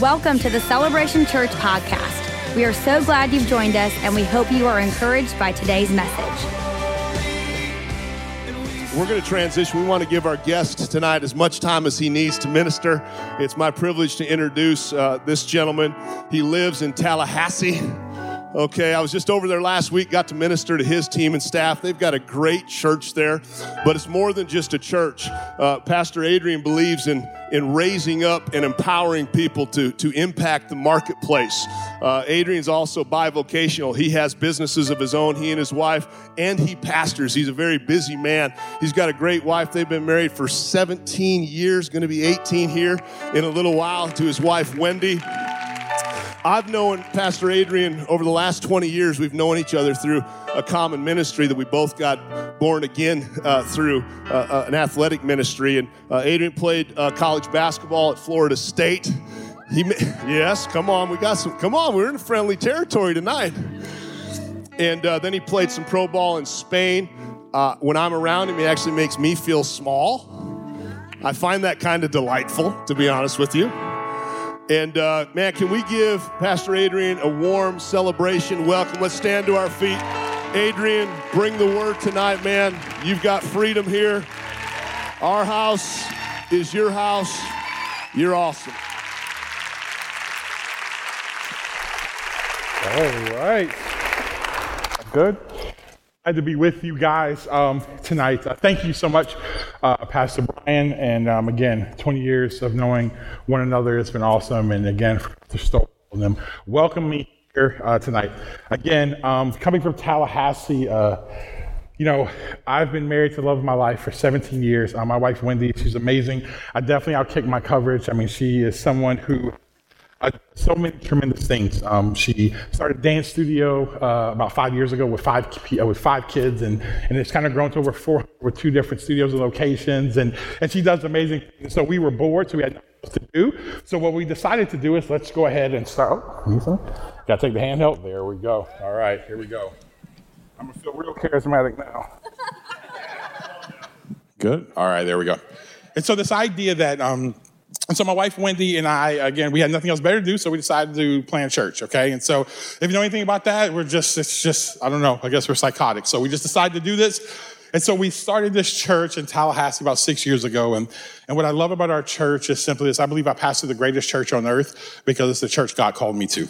Welcome to the Celebration Church podcast. We are so glad you've joined us, and we hope you are encouraged by today's message. We're going to transition. We want to give our guest tonight as much time as he needs to minister. It's my privilege to introduce uh, this gentleman. He lives in Tallahassee. Okay, I was just over there last week, got to minister to his team and staff. They've got a great church there, but it's more than just a church. Uh, Pastor Adrian believes in, in raising up and empowering people to, to impact the marketplace. Uh, Adrian's also bivocational. He has businesses of his own, he and his wife, and he pastors. He's a very busy man. He's got a great wife. They've been married for 17 years, going to be 18 here in a little while, to his wife, Wendy. I've known Pastor Adrian over the last 20 years. We've known each other through a common ministry that we both got born again uh, through uh, uh, an athletic ministry. And uh, Adrian played uh, college basketball at Florida State. He, yes, come on, we got some. Come on, we're in friendly territory tonight. And uh, then he played some pro ball in Spain. when I'm around him, he actually makes me feel small. I find that kind of delightful, to be honest with you. And uh, man, can we give Pastor Adrian a warm celebration welcome? Let's stand to our feet. Adrian, bring the word tonight, man. You've got freedom here. Our house is your house. You're awesome. All right. Good glad to be with you guys um, tonight. Uh, thank you so much, uh, Pastor Brian. And um, again, 20 years of knowing one another. It's been awesome. And again, to Stoll them, welcome me here uh, tonight. Again, um, coming from Tallahassee, uh, you know, I've been married to the love of my life for 17 years. Uh, my wife, Wendy, she's amazing. I definitely outkick my coverage. I mean, she is someone who uh, so many tremendous things. Um, she started a dance studio uh, about five years ago with five uh, with five kids, and, and it's kind of grown to over four with two different studios and locations. And, and she does amazing. Things. So we were bored, so we had nothing to do. So what we decided to do is let's go ahead and start. Oh, Got to take the handheld. There we go. All right, here we go. I'm gonna feel real charismatic now. Good. All right, there we go. And so this idea that um, and so my wife Wendy and I, again, we had nothing else better to do, so we decided to plan church, okay? And so if you know anything about that, we're just, it's just, I don't know, I guess we're psychotic. So we just decided to do this. And so we started this church in Tallahassee about six years ago. And, and what I love about our church is simply this I believe I pastor the greatest church on earth because it's the church God called me to.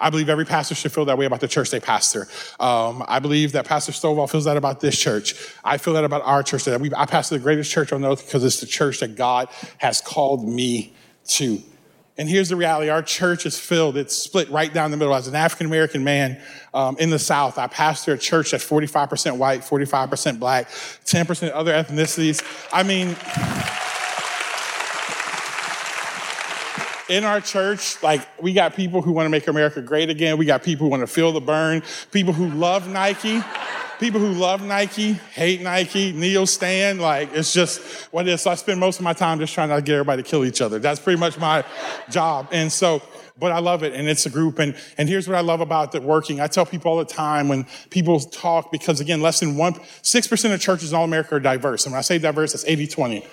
I believe every pastor should feel that way about the church they pastor. Um, I believe that Pastor Stovall feels that about this church. I feel that about our church. That we, I pastor the greatest church on earth because it's the church that God has called me to. And here's the reality our church is filled, it's split right down the middle. As an African American man um, in the South, I pastor a church that's 45% white, 45% black, 10% other ethnicities. I mean, in our church, like we got people who want to make America great again. We got people who want to feel the burn, people who love Nike, people who love Nike, hate Nike, Neo Stan. Like it's just what it is. So I spend most of my time just trying to get everybody to kill each other. That's pretty much my job. And so, but I love it. And it's a group. And, and here's what I love about the working. I tell people all the time when people talk, because again, less than one, 6% of churches in all America are diverse. And when I say diverse, that's 80 20.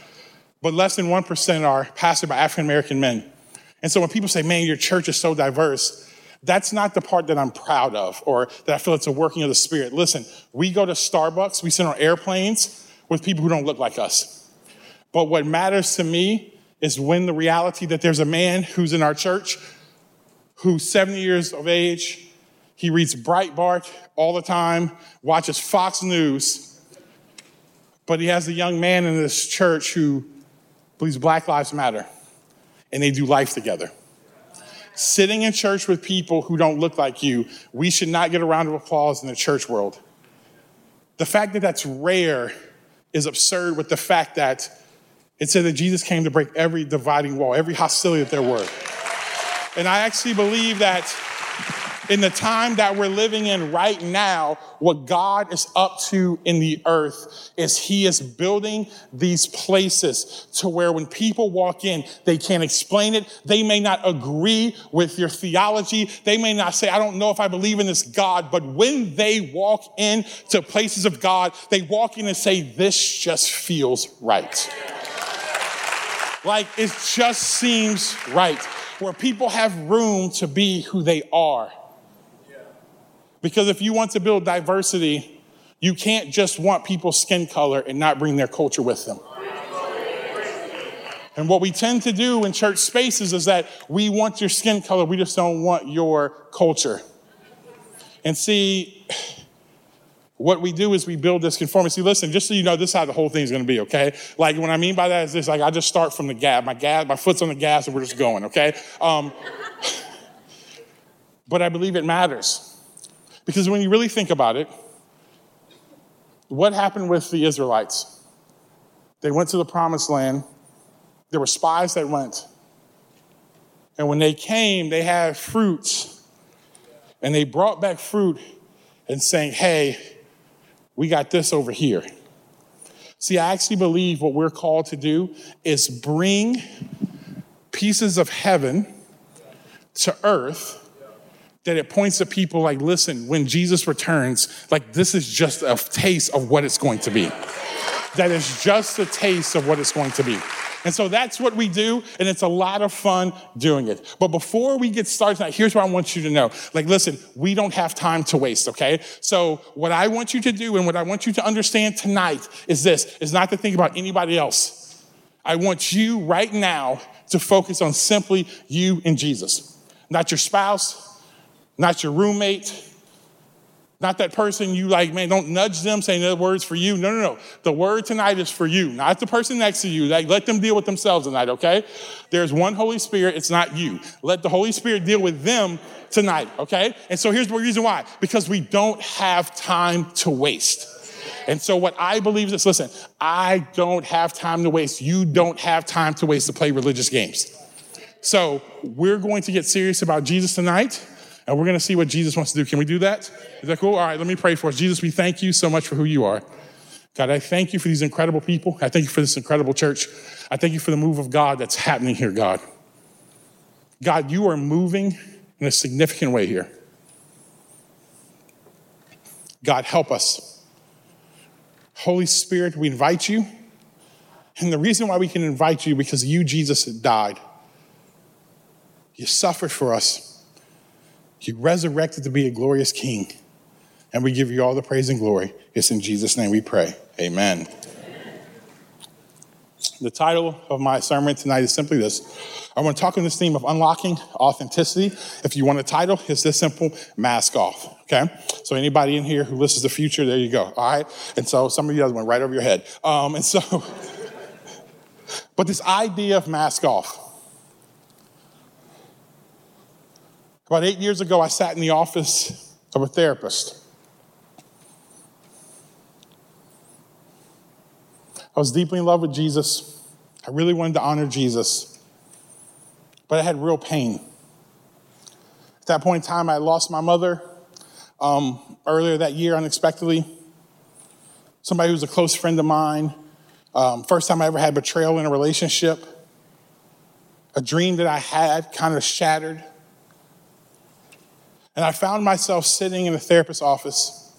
But less than 1% are pastored by African American men. And so when people say, man, your church is so diverse, that's not the part that I'm proud of or that I feel it's a working of the Spirit. Listen, we go to Starbucks, we sit on airplanes with people who don't look like us. But what matters to me is when the reality that there's a man who's in our church who's 70 years of age, he reads Breitbart all the time, watches Fox News, but he has a young man in this church who believes Black Lives Matter and they do life together. Sitting in church with people who don't look like you, we should not get a round of applause in the church world. The fact that that's rare is absurd with the fact that it said that Jesus came to break every dividing wall, every hostility that there were. And I actually believe that in the time that we're living in right now, what God is up to in the earth is He is building these places to where when people walk in, they can't explain it. They may not agree with your theology. They may not say, I don't know if I believe in this God, but when they walk in to places of God, they walk in and say, This just feels right. Like it just seems right. where people have room to be who they are. Because if you want to build diversity, you can't just want people's skin color and not bring their culture with them. And what we tend to do in church spaces is that we want your skin color, we just don't want your culture. And see, what we do is we build this conformity. Listen, just so you know, this is how the whole thing is going to be, okay? Like, what I mean by that is this, like, I just start from the gas. My gas, my foot's on the gas, and we're just going, okay? Um, but I believe it matters. Because when you really think about it, what happened with the Israelites? They went to the promised land. There were spies that went. And when they came, they had fruits. And they brought back fruit and saying, hey, we got this over here. See, I actually believe what we're called to do is bring pieces of heaven to earth that it points to people like, listen, when Jesus returns, like this is just a taste of what it's going to be. That is just a taste of what it's going to be. And so that's what we do, and it's a lot of fun doing it. But before we get started tonight, here's what I want you to know. Like, listen, we don't have time to waste, okay? So what I want you to do and what I want you to understand tonight is this, is not to think about anybody else. I want you right now to focus on simply you and Jesus. Not your spouse, not your roommate, not that person you like, man, don't nudge them saying the words for you. No, no, no. The word tonight is for you, not the person next to you. Like, let them deal with themselves tonight, okay? There's one Holy Spirit, it's not you. Let the Holy Spirit deal with them tonight, okay? And so here's the reason why because we don't have time to waste. And so what I believe is listen, I don't have time to waste. You don't have time to waste to play religious games. So we're going to get serious about Jesus tonight and we're going to see what Jesus wants to do. Can we do that? Is that cool? All right, let me pray for us. Jesus, we thank you so much for who you are. God, I thank you for these incredible people. I thank you for this incredible church. I thank you for the move of God that's happening here, God. God, you are moving in a significant way here. God, help us. Holy Spirit, we invite you. And the reason why we can invite you because you, Jesus, died. You suffered for us. You resurrected to be a glorious king. And we give you all the praise and glory. It's in Jesus' name we pray. Amen. The title of my sermon tonight is simply this. I want to talk on this theme of unlocking authenticity. If you want a title, it's this simple mask off. Okay? So, anybody in here who listens to the future, there you go. All right? And so, some of you guys went right over your head. Um, and so, but this idea of mask off. About eight years ago, I sat in the office of a therapist. I was deeply in love with Jesus. I really wanted to honor Jesus, but I had real pain. At that point in time, I lost my mother um, earlier that year unexpectedly. Somebody who was a close friend of mine. Um, first time I ever had betrayal in a relationship. A dream that I had kind of shattered. And I found myself sitting in a therapist's office.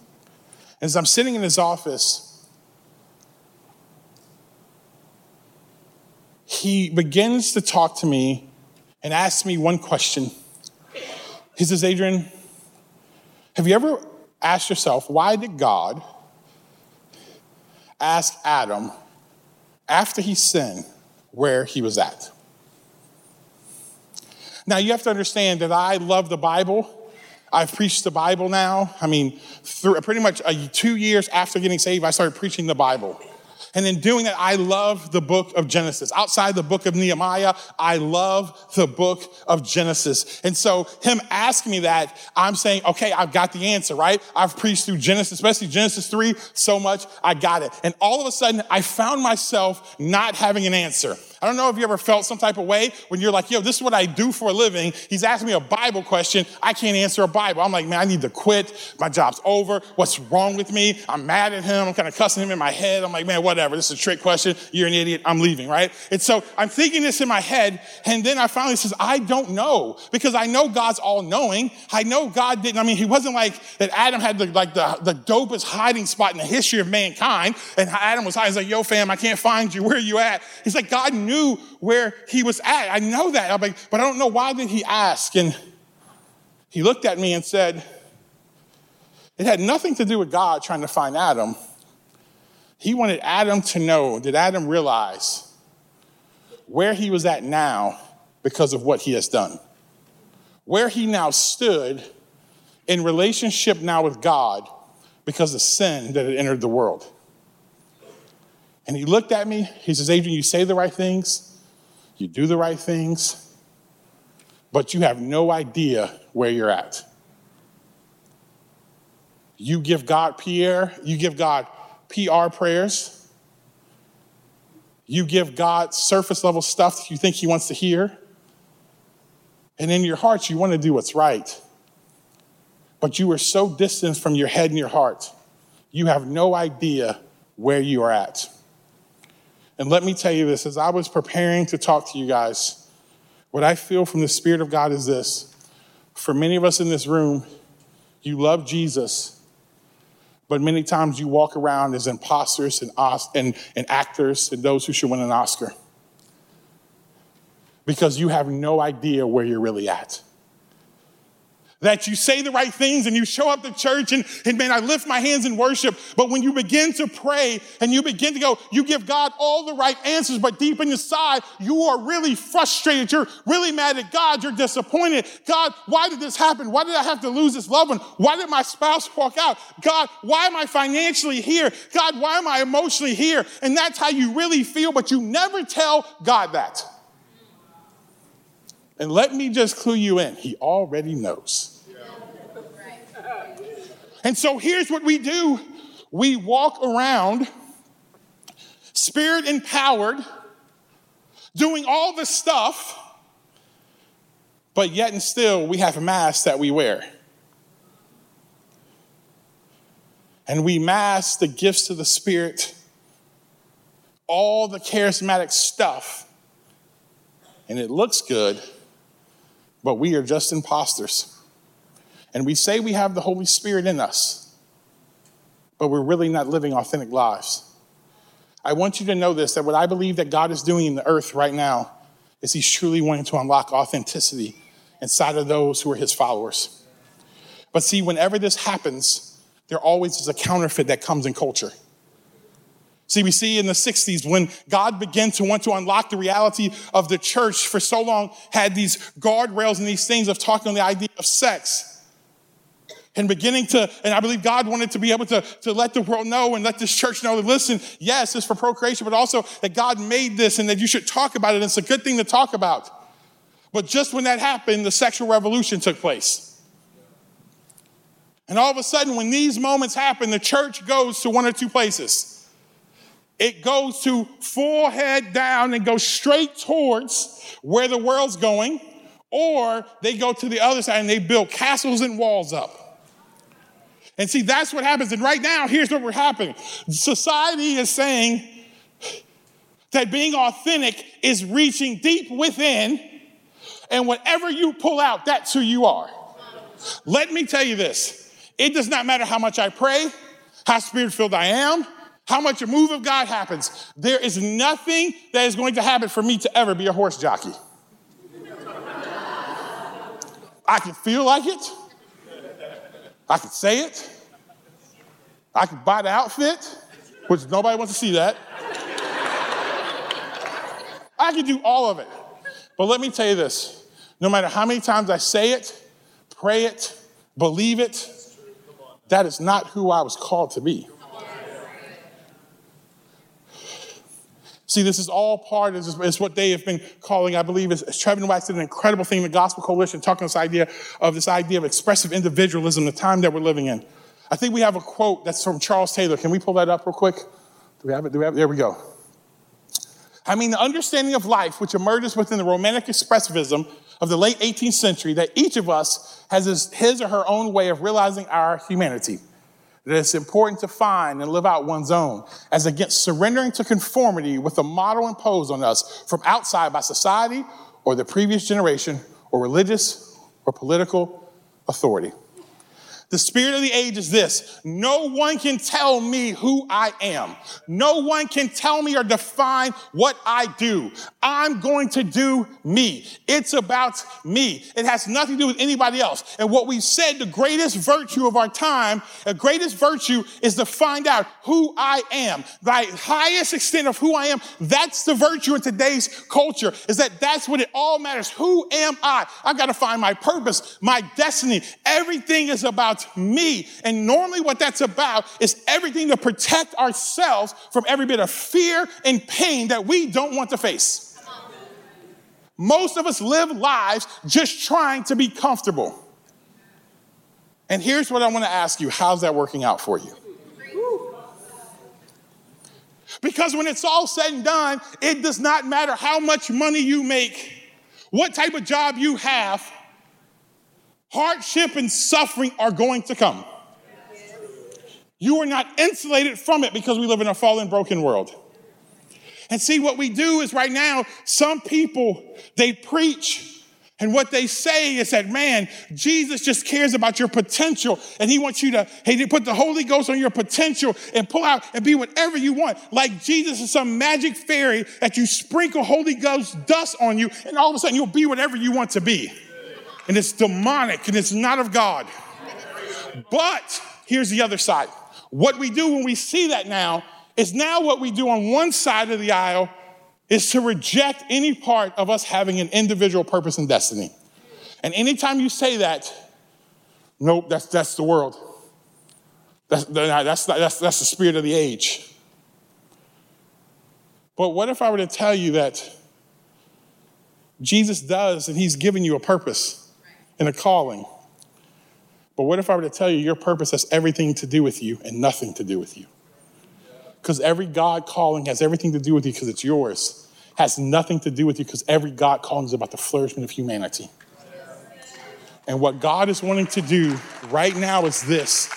As I'm sitting in his office, he begins to talk to me and asks me one question. He says, Adrian, have you ever asked yourself, why did God ask Adam after he sinned where he was at? Now, you have to understand that I love the Bible I've preached the Bible now. I mean, through, pretty much uh, two years after getting saved, I started preaching the Bible. And in doing that, I love the book of Genesis. Outside the book of Nehemiah, I love the book of Genesis. And so him asking me that, I'm saying, okay, I've got the answer, right? I've preached through Genesis, especially Genesis 3 so much, I got it. And all of a sudden, I found myself not having an answer. I don't know if you ever felt some type of way when you're like, yo, this is what I do for a living. He's asking me a Bible question. I can't answer a Bible. I'm like, man, I need to quit. My job's over. What's wrong with me? I'm mad at him. I'm kind of cussing him in my head. I'm like, man, whatever. This is a trick question. You're an idiot. I'm leaving, right? And so I'm thinking this in my head. And then I finally says, I don't know because I know God's all knowing. I know God didn't. I mean, he wasn't like that Adam had the, like the, the dopest hiding spot in the history of mankind. And Adam was hiding. He's like, yo, fam, I can't find you. Where are you at? He's like, God knew knew where he was at. I know that. I'm like, but I don't know why did he ask? And he looked at me and said, it had nothing to do with God trying to find Adam. He wanted Adam to know, did Adam realize where he was at now because of what he has done? Where he now stood in relationship now with God because of sin that had entered the world. And he looked at me. He says, Adrian, you say the right things, you do the right things, but you have no idea where you're at. You give God PR, you give God PR prayers, you give God surface level stuff that you think He wants to hear. And in your heart, you want to do what's right. But you are so distant from your head and your heart, you have no idea where you are at. And let me tell you this as I was preparing to talk to you guys, what I feel from the Spirit of God is this. For many of us in this room, you love Jesus, but many times you walk around as imposters and, and, and actors and those who should win an Oscar because you have no idea where you're really at that you say the right things and you show up to church and, and man, I lift my hands in worship. But when you begin to pray and you begin to go, you give God all the right answers, but deep inside, you are really frustrated. You're really mad at God. You're disappointed. God, why did this happen? Why did I have to lose this loved one? Why did my spouse walk out? God, why am I financially here? God, why am I emotionally here? And that's how you really feel, but you never tell God that. And let me just clue you in. He already knows. And so here's what we do we walk around spirit empowered, doing all the stuff, but yet and still we have masks that we wear. And we mask the gifts of the Spirit, all the charismatic stuff, and it looks good, but we are just imposters and we say we have the Holy Spirit in us, but we're really not living authentic lives. I want you to know this that what I believe that God is doing in the earth right now is He's truly wanting to unlock authenticity inside of those who are His followers. But see, whenever this happens, there always is a counterfeit that comes in culture. See, we see in the 60s when God began to want to unlock the reality of the church for so long, had these guardrails and these things of talking on the idea of sex and beginning to, and I believe God wanted to be able to, to let the world know and let this church know that listen, yes, it's for procreation, but also that God made this and that you should talk about it. It's a good thing to talk about. But just when that happened, the sexual revolution took place. And all of a sudden, when these moments happen, the church goes to one or two places. It goes to full head down and goes straight towards where the world's going, or they go to the other side and they build castles and walls up. And see, that's what happens. And right now, here's what we're happening. Society is saying that being authentic is reaching deep within, and whatever you pull out, that's who you are. Let me tell you this it does not matter how much I pray, how spirit filled I am, how much a move of God happens. There is nothing that is going to happen for me to ever be a horse jockey. I can feel like it. I could say it. I could buy the outfit, which nobody wants to see that. I could do all of it. But let me tell you this no matter how many times I say it, pray it, believe it, that is not who I was called to be. See, this is all part of it's what they have been calling, I believe, is Trevin Wax did an incredible thing in the Gospel Coalition, talking this idea of this idea of expressive individualism, the time that we're living in. I think we have a quote that's from Charles Taylor. Can we pull that up real quick? Do we have it? Do we have it? There we go. I mean, the understanding of life, which emerges within the Romantic expressivism of the late 18th century, that each of us has his or her own way of realizing our humanity that it's important to find and live out one's own as against surrendering to conformity with the model imposed on us from outside by society or the previous generation or religious or political authority. The spirit of the age is this. No one can tell me who I am. No one can tell me or define what I do. I'm going to do me. It's about me. It has nothing to do with anybody else. And what we've said, the greatest virtue of our time, the greatest virtue is to find out who I am. The highest extent of who I am, that's the virtue in today's culture, is that that's what it all matters. Who am I? I've got to find my purpose, my destiny. Everything is about me. And normally what that's about is everything to protect ourselves from every bit of fear and pain that we don't want to face. Most of us live lives just trying to be comfortable. And here's what I want to ask you how's that working out for you? Because when it's all said and done, it does not matter how much money you make, what type of job you have, hardship and suffering are going to come. You are not insulated from it because we live in a fallen, broken world. And see, what we do is right now, some people, they preach and what they say is that, man, Jesus just cares about your potential and he wants you to, hey, put the Holy Ghost on your potential and pull out and be whatever you want. Like Jesus is some magic fairy that you sprinkle Holy Ghost dust on you and all of a sudden you'll be whatever you want to be. And it's demonic and it's not of God. But here's the other side. What we do when we see that now is now what we do on one side of the aisle is to reject any part of us having an individual purpose and destiny. And anytime you say that, nope, that's, that's the world. That's, that's, that's, that's the spirit of the age. But what if I were to tell you that Jesus does and he's given you a purpose and a calling? But what if I were to tell you your purpose has everything to do with you and nothing to do with you? Because every God calling has everything to do with you because it's yours. Has nothing to do with you because every God calling is about the flourishment of humanity. And what God is wanting to do right now is this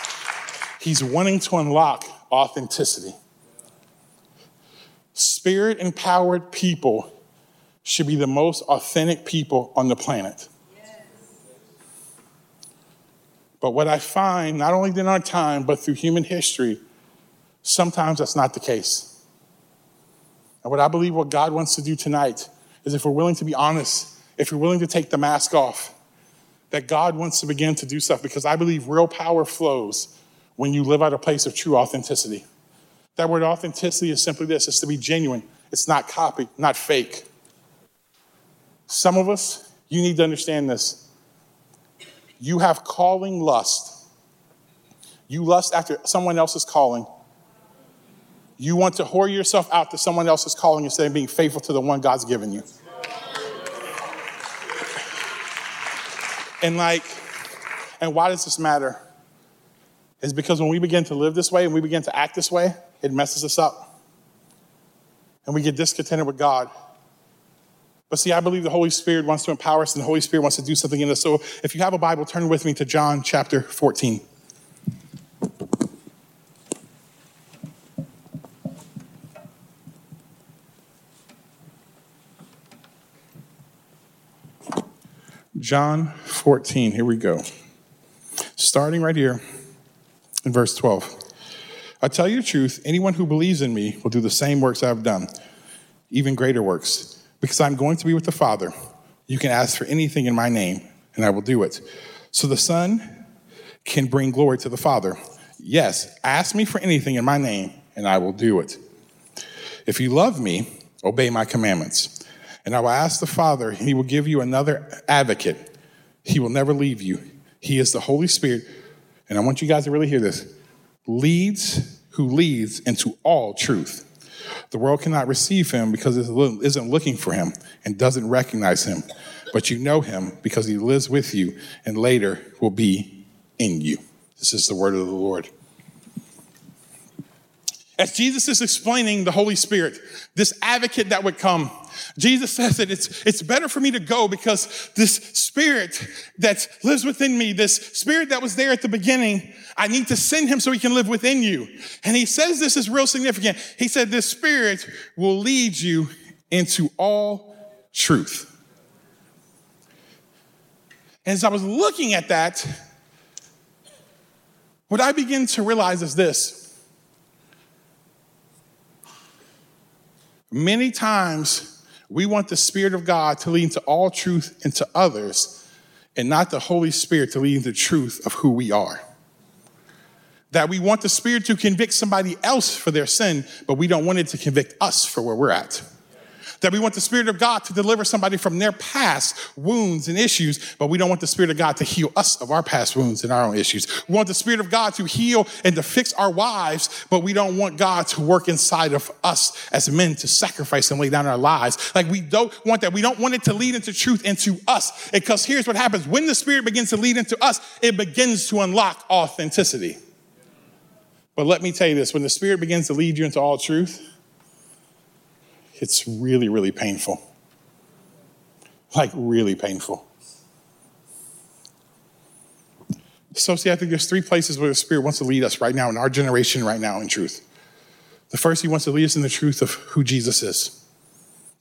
He's wanting to unlock authenticity. Spirit empowered people should be the most authentic people on the planet. But what I find, not only in our time, but through human history, Sometimes that's not the case. And what I believe what God wants to do tonight is if we're willing to be honest, if we're willing to take the mask off, that God wants to begin to do stuff because I believe real power flows when you live out a place of true authenticity. That word authenticity is simply this it's to be genuine, it's not copy, not fake. Some of us, you need to understand this. You have calling lust. You lust after someone else's calling. You want to whore yourself out to someone else's calling instead of being faithful to the one God's given you. And like, and why does this matter? Is because when we begin to live this way and we begin to act this way, it messes us up. And we get discontented with God. But see, I believe the Holy Spirit wants to empower us and the Holy Spirit wants to do something in us. So if you have a Bible, turn with me to John chapter 14. John 14, here we go. Starting right here in verse 12. I tell you the truth, anyone who believes in me will do the same works I have done, even greater works, because I'm going to be with the Father. You can ask for anything in my name, and I will do it. So the Son can bring glory to the Father. Yes, ask me for anything in my name, and I will do it. If you love me, obey my commandments. And I will ask the Father, and he will give you another advocate. He will never leave you. He is the Holy Spirit. And I want you guys to really hear this leads, who leads into all truth. The world cannot receive him because it isn't looking for him and doesn't recognize him. But you know him because he lives with you and later will be in you. This is the word of the Lord. As Jesus is explaining the Holy Spirit, this advocate that would come, Jesus says that it's, it's better for me to go because this spirit that lives within me, this spirit that was there at the beginning, I need to send him so he can live within you. And he says this is real significant. He said, this spirit will lead you into all truth. As I was looking at that, What I begin to realize is this many times we want the Spirit of God to lead into all truth and to others, and not the Holy Spirit to lead into the truth of who we are. That we want the Spirit to convict somebody else for their sin, but we don't want it to convict us for where we're at that we want the Spirit of God to deliver somebody from their past wounds and issues, but we don't want the Spirit of God to heal us of our past wounds and our own issues. We want the Spirit of God to heal and to fix our wives, but we don't want God to work inside of us as men to sacrifice and lay down our lives. Like we don't want that. We don't want it to lead into truth into us. Because here's what happens when the Spirit begins to lead into us, it begins to unlock authenticity. But let me tell you this when the Spirit begins to lead you into all truth, it's really, really painful. Like, really painful. So, see, I think there's three places where the Spirit wants to lead us right now in our generation, right now, in truth. The first, He wants to lead us in the truth of who Jesus is,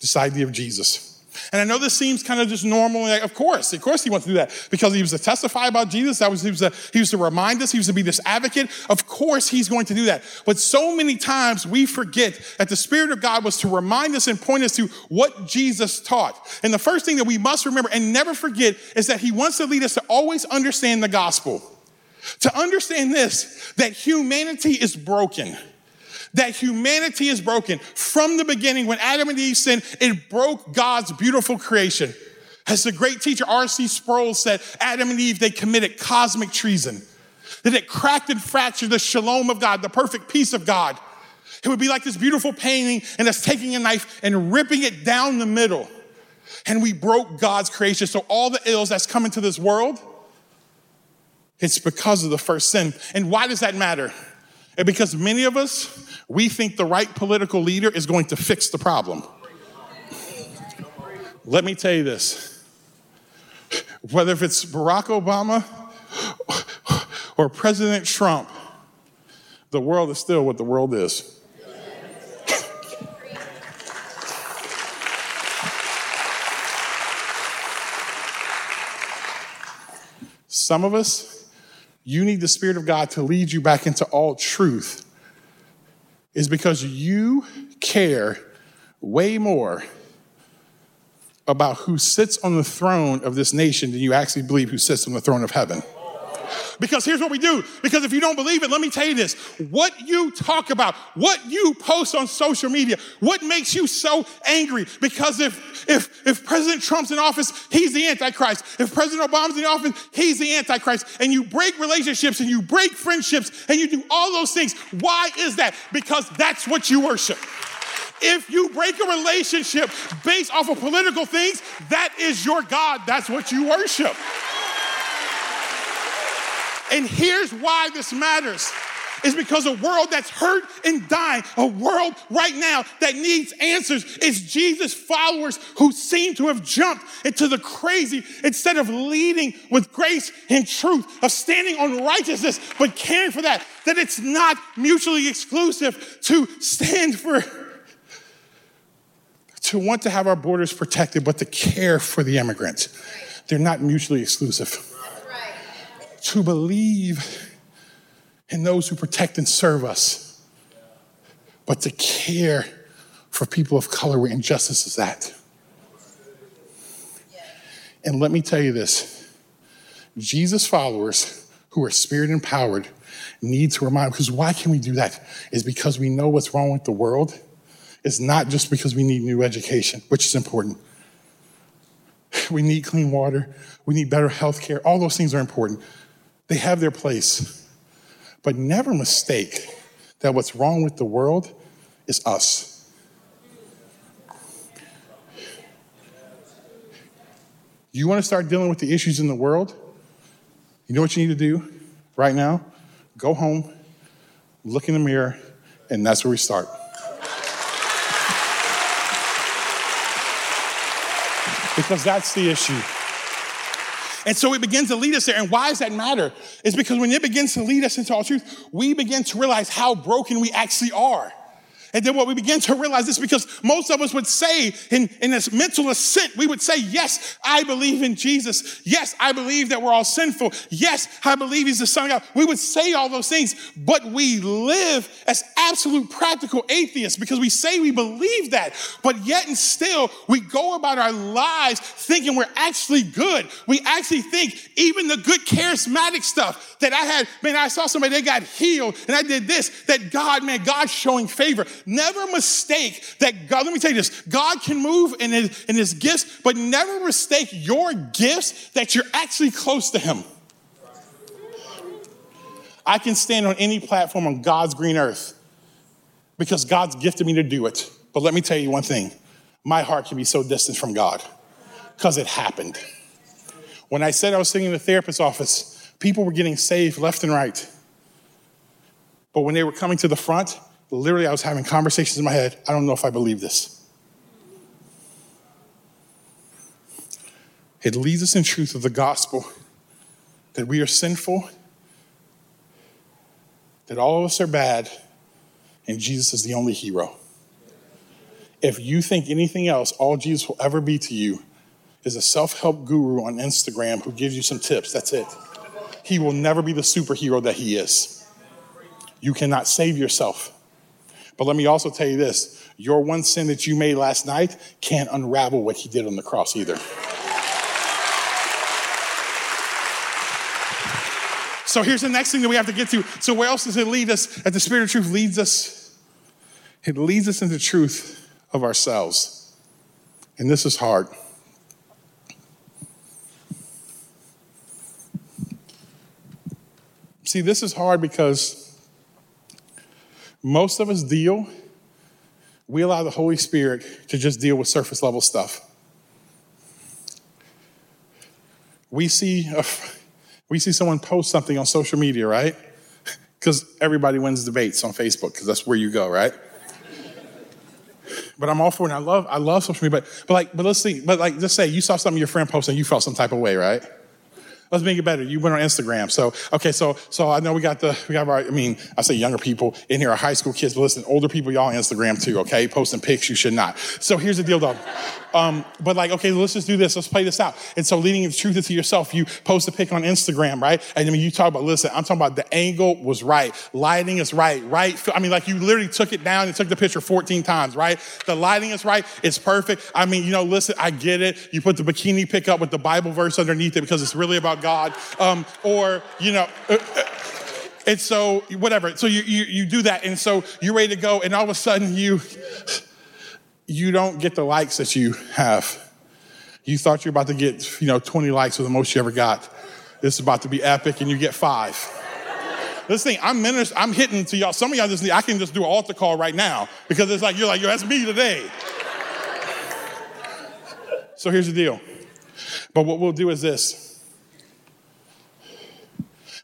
this idea of Jesus. And I know this seems kind of just normal. Like, of course, of course, he wants to do that because he was to testify about Jesus. That was he was to, he was to remind us. He was to be this advocate. Of course, he's going to do that. But so many times we forget that the Spirit of God was to remind us and point us to what Jesus taught. And the first thing that we must remember and never forget is that he wants to lead us to always understand the gospel. To understand this, that humanity is broken that humanity is broken. From the beginning, when Adam and Eve sinned, it broke God's beautiful creation. As the great teacher R.C. Sproul said, Adam and Eve, they committed cosmic treason. That it cracked and fractured the shalom of God, the perfect peace of God. It would be like this beautiful painting and us taking a knife and ripping it down the middle. And we broke God's creation. So all the ills that's come into this world, it's because of the first sin. And why does that matter? And because many of us, we think the right political leader is going to fix the problem. Let me tell you this whether if it's Barack Obama or President Trump, the world is still what the world is. Some of us, you need the Spirit of God to lead you back into all truth is because you care way more about who sits on the throne of this nation than you actually believe who sits on the throne of heaven. Because here's what we do. Because if you don't believe it, let me tell you this. What you talk about, what you post on social media, what makes you so angry? Because if, if, if President Trump's in office, he's the Antichrist. If President Obama's in office, he's the Antichrist. And you break relationships and you break friendships and you do all those things. Why is that? Because that's what you worship. If you break a relationship based off of political things, that is your God. That's what you worship. And here's why this matters is because a world that's hurt and dying, a world right now that needs answers, is Jesus' followers who seem to have jumped into the crazy instead of leading with grace and truth, of standing on righteousness, but caring for that, that it's not mutually exclusive to stand for, to want to have our borders protected, but to care for the immigrants. They're not mutually exclusive to believe in those who protect and serve us, but to care for people of color where injustice is at. And let me tell you this Jesus followers who are spirit empowered need to remind, because why can we do that? Is because we know what's wrong with the world. It's not just because we need new education, which is important. We need clean water. We need better health care. All those things are important. They have their place. But never mistake that what's wrong with the world is us. You want to start dealing with the issues in the world? You know what you need to do right now? Go home, look in the mirror, and that's where we start. Because that's the issue. And so it begins to lead us there. And why does that matter? It's because when it begins to lead us into all truth, we begin to realize how broken we actually are. And then what we begin to realize is because most of us would say in, in this mental assent, we would say, yes, I believe in Jesus. Yes, I believe that we're all sinful. Yes, I believe he's the son of God. We would say all those things, but we live as absolute practical atheists because we say we believe that, but yet and still we go about our lives thinking we're actually good. We actually think even the good charismatic stuff that I had, man, I saw somebody, they got healed and I did this, that God, man, God's showing favor. Never mistake that God, let me tell you this, God can move in his, in his gifts, but never mistake your gifts that you're actually close to him. I can stand on any platform on God's green earth because God's gifted me to do it. But let me tell you one thing my heart can be so distant from God because it happened. When I said I was sitting in the therapist's office, people were getting saved left and right. But when they were coming to the front, literally I was having conversations in my head. I don't know if I believe this. It leads us in truth of the gospel that we are sinful, that all of us are bad, and Jesus is the only hero. If you think anything else, all Jesus will ever be to you is a self help guru on Instagram who gives you some tips. That's it. He will never be the superhero that he is. You cannot save yourself. But let me also tell you this your one sin that you made last night can't unravel what he did on the cross either. So here's the next thing that we have to get to. So where else does it lead us? That the Spirit of truth leads us. It leads us into the truth of ourselves. And this is hard. See, this is hard because most of us deal, we allow the Holy Spirit to just deal with surface level stuff. We see, a, we see someone post something on social media, right? Because everybody wins debates on Facebook, because that's where you go, right? but I'm all for it. I love, I love social media. But, but like, but let's see. But like, just say you saw something your friend posted, and you felt some type of way, right? Let's make it better. You went on Instagram. So, okay, so so I know we got the we got our, I mean, I say younger people in here, our high school kids, but listen, older people, y'all Instagram too, okay? Posting pics, you should not. So here's the deal, though. Um, but like, okay, let's just do this. Let's play this out. And so leading the truth into yourself, you post a pic on Instagram, right? And I mean, you talk about, listen, I'm talking about the angle was right. Lighting is right, right? I mean, like you literally took it down and took the picture 14 times, right? The lighting is right. It's perfect. I mean, you know, listen, I get it. You put the bikini pic up with the Bible verse underneath it because it's really about God. Um, or, you know, uh, uh, and so whatever. So you, you, you do that. And so you're ready to go. And all of a sudden you, you don't get the likes that you have. You thought you were about to get, you know, 20 likes or the most you ever got. This is about to be epic, and you get five. this thing, I'm I'm hitting to y'all. Some of y'all just need, I can just do an altar call right now because it's like, you're like, yo, that's me today. so here's the deal. But what we'll do is this.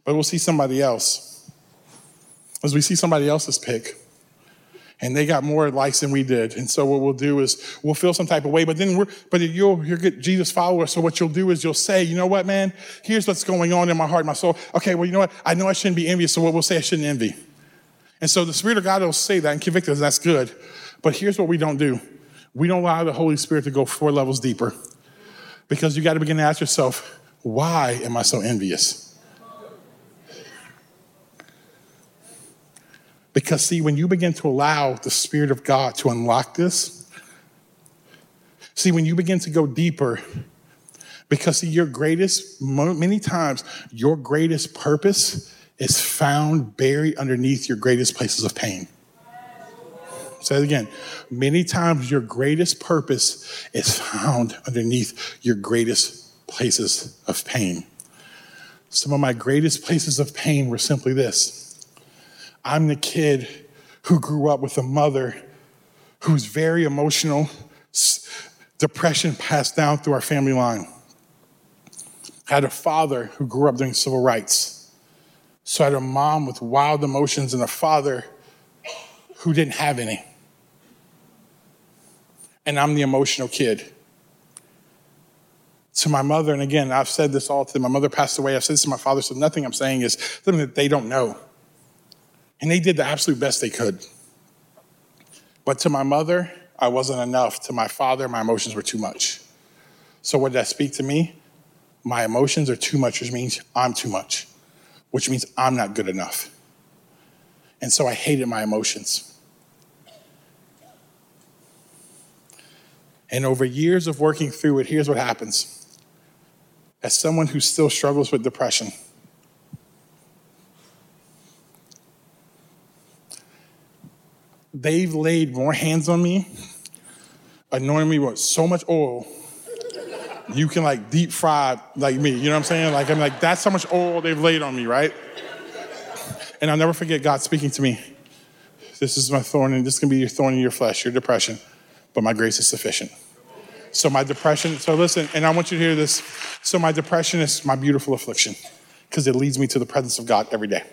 But we'll see somebody else. As we see somebody else's pic, and they got more likes than we did. And so what we'll do is we'll feel some type of way, but then we're, but you'll, you're good Jesus follower. So what you'll do is you'll say, you know what, man, here's what's going on in my heart, my soul. Okay, well, you know what? I know I shouldn't be envious. So what we'll say, I shouldn't envy. And so the Spirit of God will say that and convict us. That's good. But here's what we don't do. We don't allow the Holy Spirit to go four levels deeper because you got to begin to ask yourself, why am I so envious? Because, see, when you begin to allow the Spirit of God to unlock this, see, when you begin to go deeper, because, see, your greatest, many times, your greatest purpose is found buried underneath your greatest places of pain. Say it again. Many times, your greatest purpose is found underneath your greatest places of pain. Some of my greatest places of pain were simply this I'm the kid who grew up with a mother who's very emotional, depression passed down through our family line. had a father who grew up doing civil rights. So I had a mom with wild emotions and a father who didn't have any. And I'm the emotional kid. To my mother, and again, I've said this all to them. My mother passed away. I've said this to my father, so nothing I'm saying is something that they don't know. And they did the absolute best they could. But to my mother, I wasn't enough. To my father, my emotions were too much. So, what did that speak to me? My emotions are too much, which means I'm too much, which means I'm not good enough. And so I hated my emotions. And over years of working through it, here's what happens. As someone who still struggles with depression, they've laid more hands on me, anointing me with so much oil, you can like deep fry like me. You know what I'm saying? Like I'm like, that's how much oil they've laid on me, right? And I'll never forget God speaking to me. This is my thorn, and this can be your thorn in your flesh, your depression, but my grace is sufficient. So my depression, so listen, and I want you to hear this. So my depression is my beautiful affliction because it leads me to the presence of God every day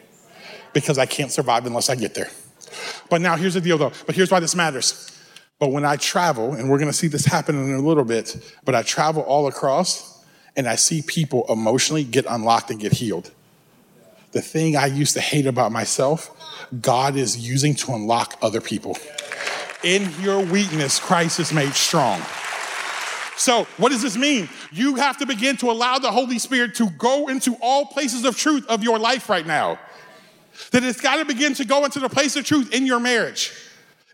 because I can't survive unless I get there. But now here's the deal though, but here's why this matters. But when I travel, and we're gonna see this happen in a little bit, but I travel all across and I see people emotionally get unlocked and get healed. The thing I used to hate about myself, God is using to unlock other people. In your weakness, Christ is made strong. So, what does this mean? You have to begin to allow the Holy Spirit to go into all places of truth of your life right now. That it's got to begin to go into the place of truth in your marriage.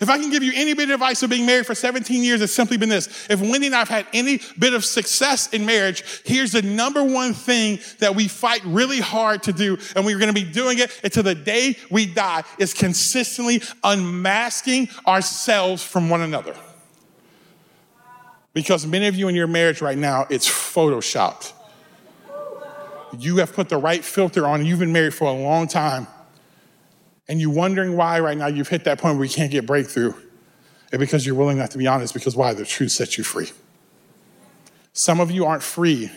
If I can give you any bit of advice of being married for 17 years, it's simply been this. If Wendy and I have had any bit of success in marriage, here's the number one thing that we fight really hard to do, and we're gonna be doing it until the day we die, is consistently unmasking ourselves from one another. Because many of you in your marriage right now, it's photoshopped. You have put the right filter on, you've been married for a long time and you're wondering why right now you've hit that point where you can't get breakthrough, and because you're willing not to be honest, because why? The truth sets you free. Some of you aren't free.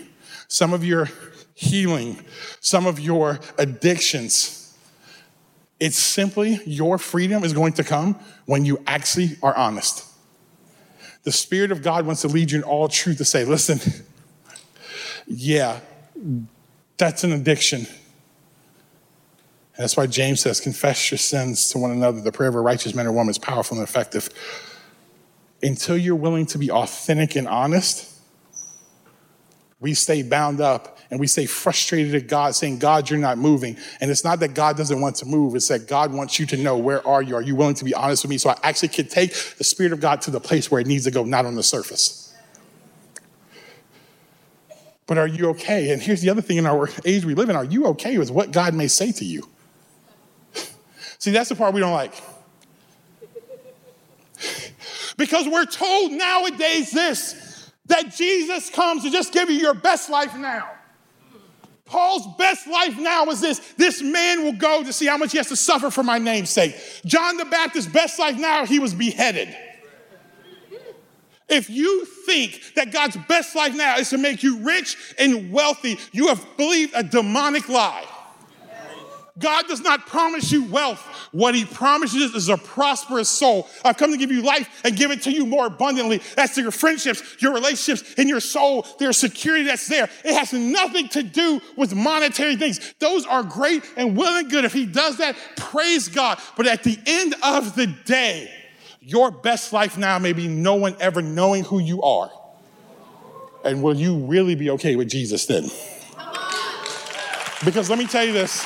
Some of your healing, some of your addictions. It's simply your freedom is going to come when you actually are honest. The Spirit of God wants to lead you in all truth to say, listen, yeah, that's an addiction. And that's why James says, confess your sins to one another. The prayer of a righteous man or woman is powerful and effective. Until you're willing to be authentic and honest, we stay bound up and we stay frustrated at God, saying, God, you're not moving. And it's not that God doesn't want to move, it's that God wants you to know, where are you? Are you willing to be honest with me? So I actually can take the Spirit of God to the place where it needs to go, not on the surface. But are you okay? And here's the other thing in our age we live in are you okay with what God may say to you? See, that's the part we don't like. because we're told nowadays this that Jesus comes to just give you your best life now. Paul's best life now is this this man will go to see how much he has to suffer for my name's sake. John the Baptist's best life now, he was beheaded. If you think that God's best life now is to make you rich and wealthy, you have believed a demonic lie. God does not promise you wealth. What he promises is a prosperous soul. I've come to give you life and give it to you more abundantly. That's to your friendships, your relationships, and your soul. There's security that's there. It has nothing to do with monetary things. Those are great and well and good. If he does that, praise God. But at the end of the day, your best life now may be no one ever knowing who you are. And will you really be okay with Jesus then? Because let me tell you this.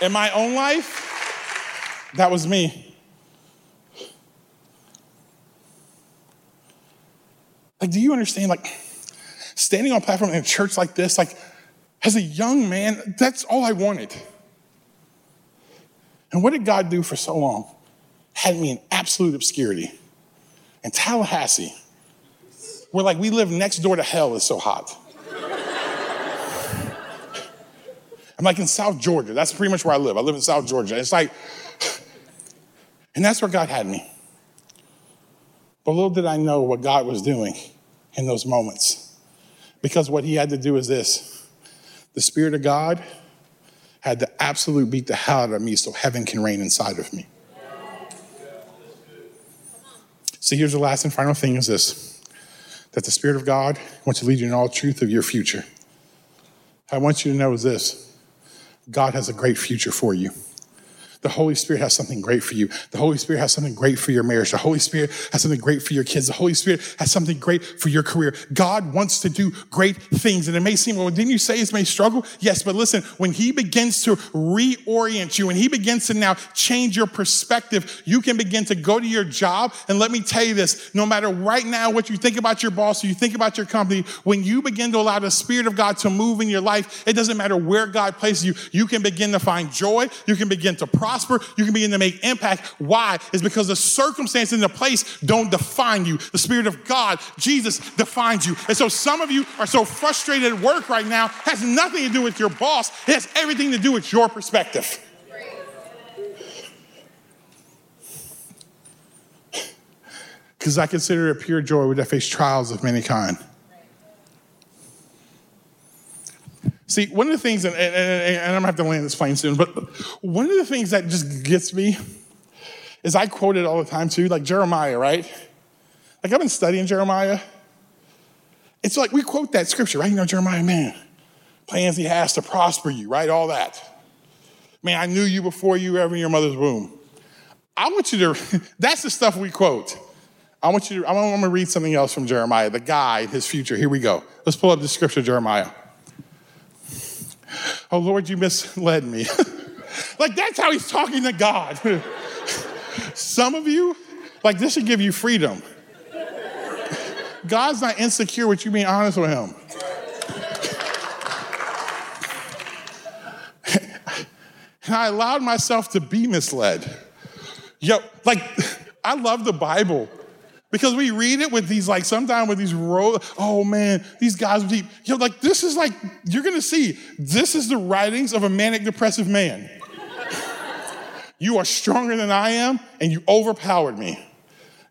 In my own life, that was me. Like, do you understand? Like, standing on a platform in a church like this, like, as a young man, that's all I wanted. And what did God do for so long? Had me in absolute obscurity. In Tallahassee, where like we live next door to hell, is so hot. I'm like in South Georgia. That's pretty much where I live. I live in South Georgia. It's like, and that's where God had me. But little did I know what God was doing in those moments. Because what he had to do is this the Spirit of God had to absolute beat the hell out of me so heaven can reign inside of me. See, here's the last and final thing is this that the Spirit of God wants to lead you in all truth of your future. I want you to know is this God has a great future for you. The Holy Spirit has something great for you. The Holy Spirit has something great for your marriage. The Holy Spirit has something great for your kids. The Holy Spirit has something great for your career. God wants to do great things. And it may seem, well, didn't you say it may struggle? Yes, but listen, when He begins to reorient you, and He begins to now change your perspective, you can begin to go to your job. And let me tell you this no matter right now what you think about your boss or you think about your company, when you begin to allow the Spirit of God to move in your life, it doesn't matter where God places you, you can begin to find joy, you can begin to you can begin to make impact. Why? Is because the circumstance in the place don't define you. The Spirit of God, Jesus, defines you. And so some of you are so frustrated at work right now, has nothing to do with your boss, it has everything to do with your perspective. Because I consider it pure joy when I face trials of many kind. See, one of the things, and, and, and, I'm gonna have to land this plane soon, but one of the things that just gets me is I quote it all the time too, like Jeremiah, right? Like I've been studying Jeremiah. It's like we quote that scripture, right? You know, Jeremiah, man, plans he has to prosper you, right? All that. Man, I knew you before you were ever in your mother's womb. I want you to, that's the stuff we quote. I want you to, I want to read something else from Jeremiah, the guy, his future. Here we go. Let's pull up the scripture, Jeremiah. Oh Lord, you misled me. like that's how he's talking to God. Some of you, like this should give you freedom. God's not insecure with you being honest with him. and I allowed myself to be misled. Yo, like, I love the Bible because we read it with these, like, sometimes with these, ro- oh man, these guys, deep. Yo, like, this is like, you're gonna see, this is the writings of a manic depressive man. you are stronger than I am, and you overpowered me.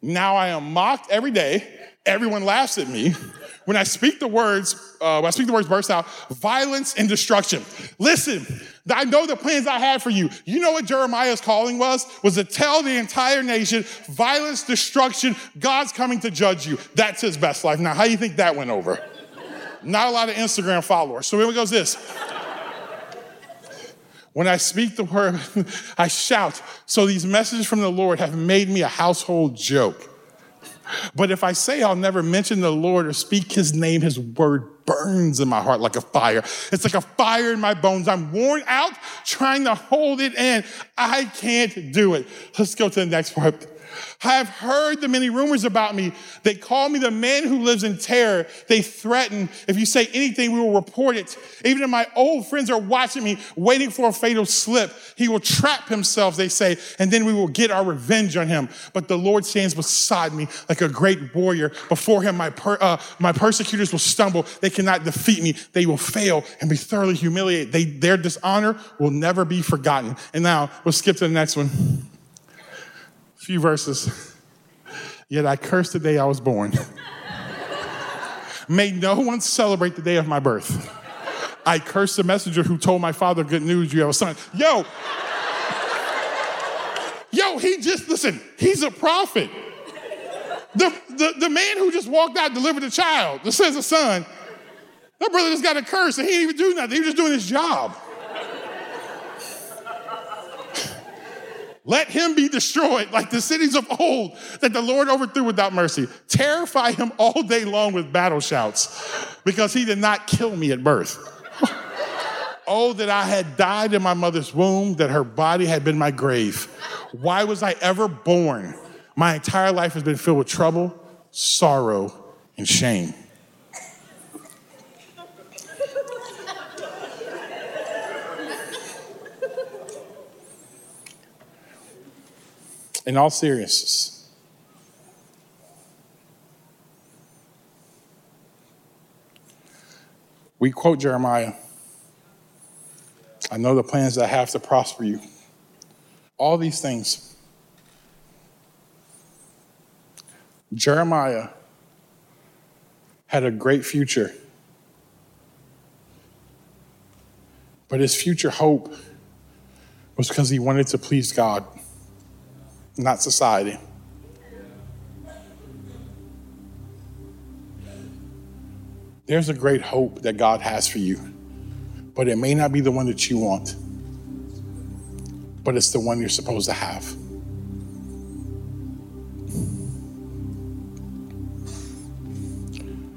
Now I am mocked every day. Everyone laughs at me. When I speak the words, uh, when I speak the words burst out, violence and destruction. Listen, I know the plans I had for you. You know what Jeremiah's calling was? Was to tell the entire nation, violence, destruction, God's coming to judge you. That's his best life. Now, how do you think that went over? Not a lot of Instagram followers. So here goes this. When I speak the word, I shout. So these messages from the Lord have made me a household joke. But if I say I'll never mention the Lord or speak his name, his word burns in my heart like a fire. It's like a fire in my bones. I'm worn out trying to hold it in. I can't do it. Let's go to the next part. I have heard the many rumors about me. They call me the man who lives in terror. They threaten, if you say anything, we will report it. Even my old friends are watching me, waiting for a fatal slip, he will trap himself, they say, and then we will get our revenge on him. But the Lord stands beside me like a great warrior. Before him, my, per, uh, my persecutors will stumble. They cannot defeat me. They will fail and be thoroughly humiliated. They, their dishonor will never be forgotten. And now we'll skip to the next one few verses. Yet I curse the day I was born. May no one celebrate the day of my birth. I curse the messenger who told my father good news, you have a son. Yo, yo, he just, listen, he's a prophet. The, the, the man who just walked out delivered a child that says a son, that brother just got a curse and he didn't even do nothing. He was just doing his job. Let him be destroyed like the cities of old that the Lord overthrew without mercy. Terrify him all day long with battle shouts because he did not kill me at birth. oh, that I had died in my mother's womb, that her body had been my grave. Why was I ever born? My entire life has been filled with trouble, sorrow, and shame. In all seriousness. We quote Jeremiah I know the plans that I have to prosper you. All these things. Jeremiah had a great future, but his future hope was because he wanted to please God not society. There's a great hope that God has for you, but it may not be the one that you want. but it's the one you're supposed to have.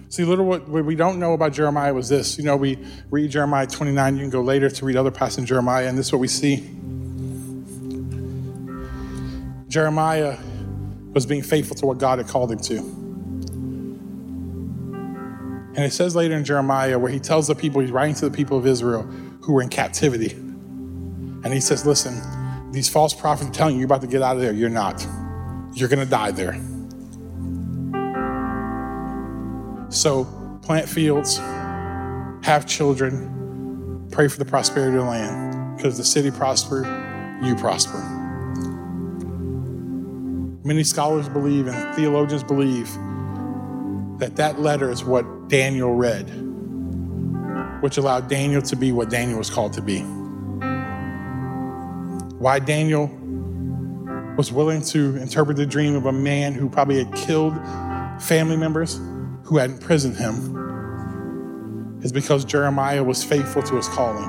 See, little what we don't know about Jeremiah was this. You know, we read Jeremiah 29, you can go later to read other passages in Jeremiah, and this is what we see. Jeremiah was being faithful to what God had called him to. And it says later in Jeremiah where he tells the people, he's writing to the people of Israel who were in captivity. And he says, Listen, these false prophets are telling you you're about to get out of there. You're not. You're going to die there. So plant fields, have children, pray for the prosperity of the land. Because the city prosper, you prosper. Many scholars believe and theologians believe that that letter is what Daniel read, which allowed Daniel to be what Daniel was called to be. Why Daniel was willing to interpret the dream of a man who probably had killed family members who had imprisoned him is because Jeremiah was faithful to his calling.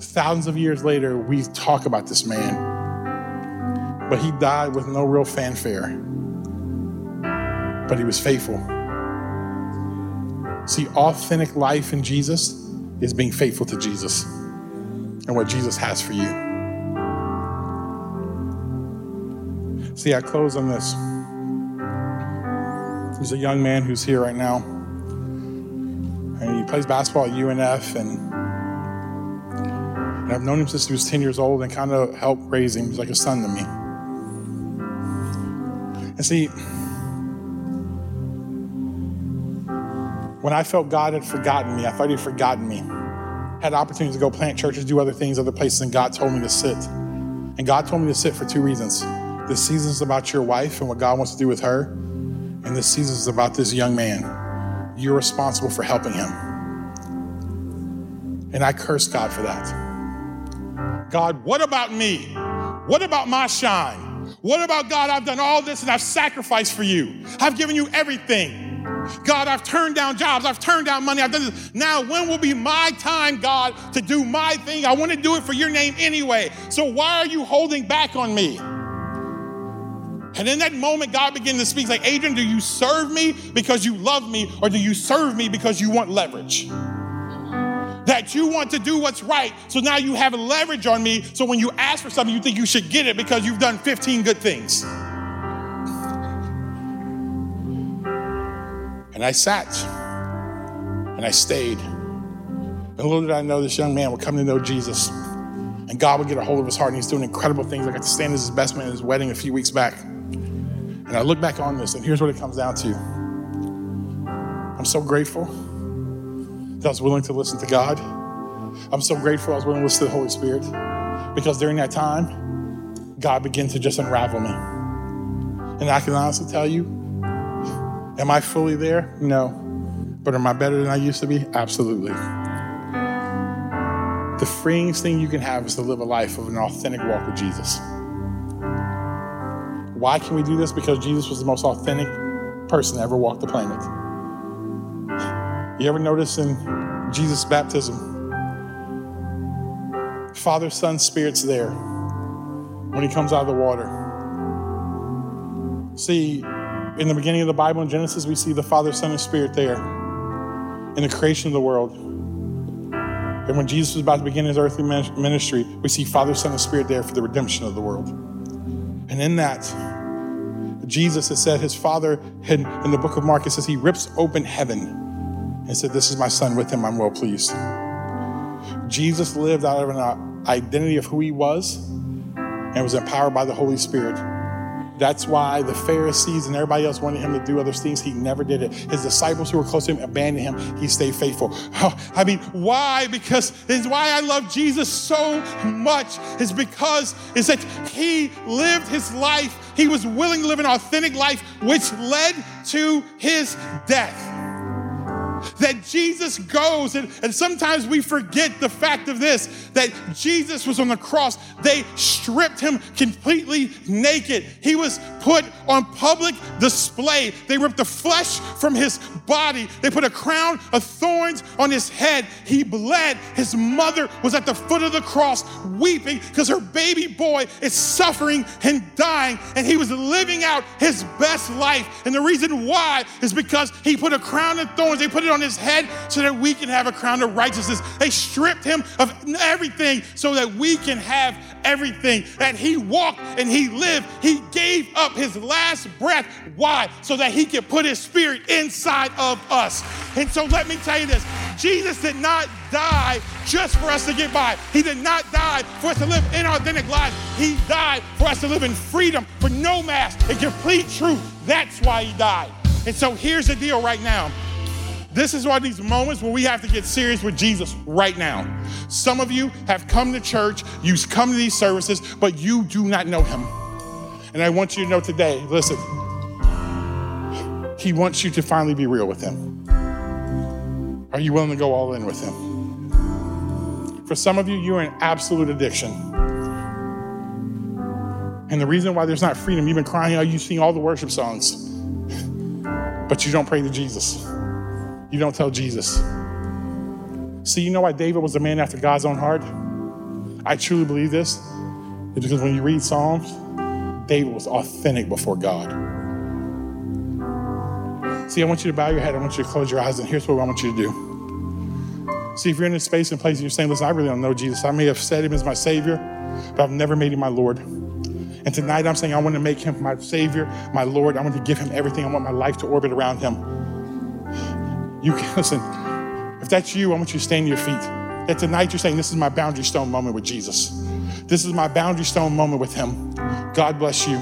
Thousands of years later, we talk about this man, but he died with no real fanfare. But he was faithful. See, authentic life in Jesus is being faithful to Jesus and what Jesus has for you. See, I close on this. There's a young man who's here right now, and he plays basketball at UNF, and, and I've known him since he was 10 years old and kind of helped raise him. He's like a son to me. And see, when I felt God had forgotten me, I thought He'd forgotten me. Had opportunities to go plant churches, do other things, other places, and God told me to sit. And God told me to sit for two reasons. This season is about your wife and what God wants to do with her, and this season is about this young man. You're responsible for helping him. And I curse God for that. God, what about me? What about my shine? What about God? I've done all this and I've sacrificed for you. I've given you everything. God, I've turned down jobs, I've turned down money, I've done this. Now, when will be my time, God, to do my thing? I want to do it for your name anyway. So why are you holding back on me? And in that moment, God began to speak like, Adrian, do you serve me because you love me, or do you serve me because you want leverage? You want to do what's right, so now you have leverage on me. So when you ask for something, you think you should get it because you've done 15 good things. And I sat and I stayed. And little did I know this young man would come to know Jesus. And God would get a hold of his heart, and he's doing incredible things. I got to stand as his best man at his wedding a few weeks back. And I look back on this, and here's what it comes down to I'm so grateful that I was willing to listen to God. I'm so grateful I was willing to listen to the Holy Spirit because during that time, God began to just unravel me. And I can honestly tell you, Am I fully there? No. But am I better than I used to be? Absolutely. The freeingest thing you can have is to live a life of an authentic walk with Jesus. Why can we do this? Because Jesus was the most authentic person ever walk the planet. You ever notice in Jesus' baptism, Father, Son, Spirit's there when he comes out of the water. See, in the beginning of the Bible in Genesis, we see the Father, Son, and Spirit there in the creation of the world. And when Jesus was about to begin his earthly ministry, we see Father, Son, and Spirit there for the redemption of the world. And in that, Jesus has said his Father, had, in the book of Mark, it says he rips open heaven and said, This is my Son, with him I'm well pleased. Jesus lived out of an uh, identity of who he was and was empowered by the Holy Spirit that's why the Pharisees and everybody else wanted him to do other things. He never did it. His disciples who were close to him abandoned him. He stayed faithful. I mean, why? Because it's why I love Jesus so much is because is that he lived his life. He was willing to live an authentic life, which led to his death. That Jesus goes, and, and sometimes we forget the fact of this that Jesus was on the cross. They stripped him completely naked. He was put on public display. They ripped the flesh from his body. They put a crown of thorns on his head. He bled. His mother was at the foot of the cross weeping because her baby boy is suffering and dying, and he was living out his best life. And the reason why is because he put a crown of thorns, they put it on his head so that we can have a crown of righteousness. They stripped him of everything so that we can have everything. That he walked and he lived. He gave up his last breath. Why? So that he could put his spirit inside of us. And so let me tell you this Jesus did not die just for us to get by. He did not die for us to live inauthentic lives. He died for us to live in freedom, for no mask, in complete truth. That's why he died. And so here's the deal right now. This is one of these moments where we have to get serious with Jesus right now. Some of you have come to church, you've come to these services, but you do not know him. And I want you to know today listen, he wants you to finally be real with him. Are you willing to go all in with him? For some of you, you're in absolute addiction. And the reason why there's not freedom, you've been crying oh, out, you sing all the worship songs, but you don't pray to Jesus you don't tell Jesus. See, you know why David was a man after God's own heart? I truly believe this. It's because when you read Psalms, David was authentic before God. See, I want you to bow your head. I want you to close your eyes, and here's what I want you to do. See, if you're in this space and place and you're saying, listen, I really don't know Jesus. I may have said him as my Savior, but I've never made him my Lord. And tonight I'm saying I want to make him my Savior, my Lord. I want to give him everything. I want my life to orbit around him. You listen. If that's you, I want you to stand to your feet. That tonight you're saying, This is my boundary stone moment with Jesus. This is my boundary stone moment with Him. God bless you.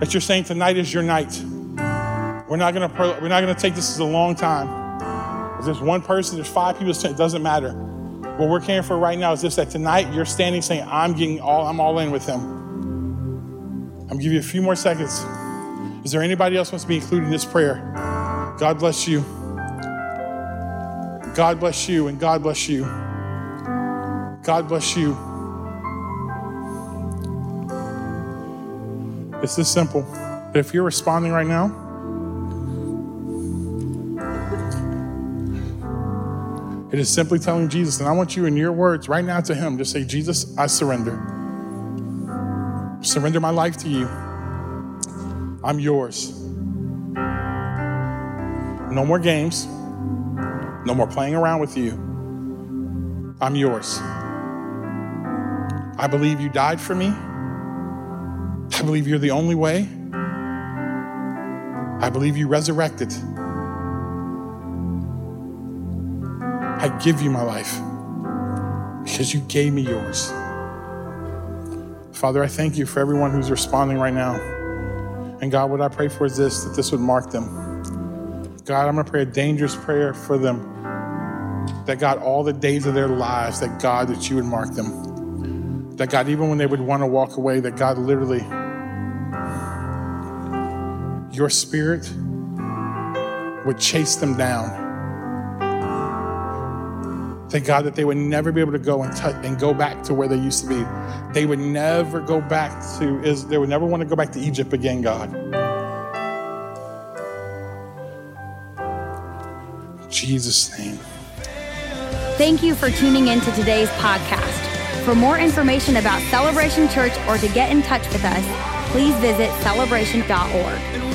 That you're saying tonight is your night. We're not gonna we're not gonna take this as a long time. If there's one person, there's five people, it doesn't matter. What we're caring for right now is this that tonight you're standing saying, I'm getting all, I'm all in with him. I'm give you a few more seconds. Is there anybody else wants to be included in this prayer? God bless you. God bless you, and God bless you. God bless you. It's this simple. If you're responding right now, it is simply telling Jesus, and I want you in your words right now to Him, just say, Jesus, I surrender. Surrender my life to you. I'm yours. No more games. No more playing around with you. I'm yours. I believe you died for me. I believe you're the only way. I believe you resurrected. I give you my life because you gave me yours. Father, I thank you for everyone who's responding right now. And God, what I pray for is this that this would mark them. God, I'm going to pray a dangerous prayer for them. That God, all the days of their lives, that God, that you would mark them. That God, even when they would want to walk away, that God, literally, your spirit would chase them down. That God, that they would never be able to go and touch and go back to where they used to be. They would never go back to is they would never want to go back to Egypt again, God. Jesus' name. Thank you for tuning in to today's podcast. For more information about Celebration Church or to get in touch with us, please visit celebration.org.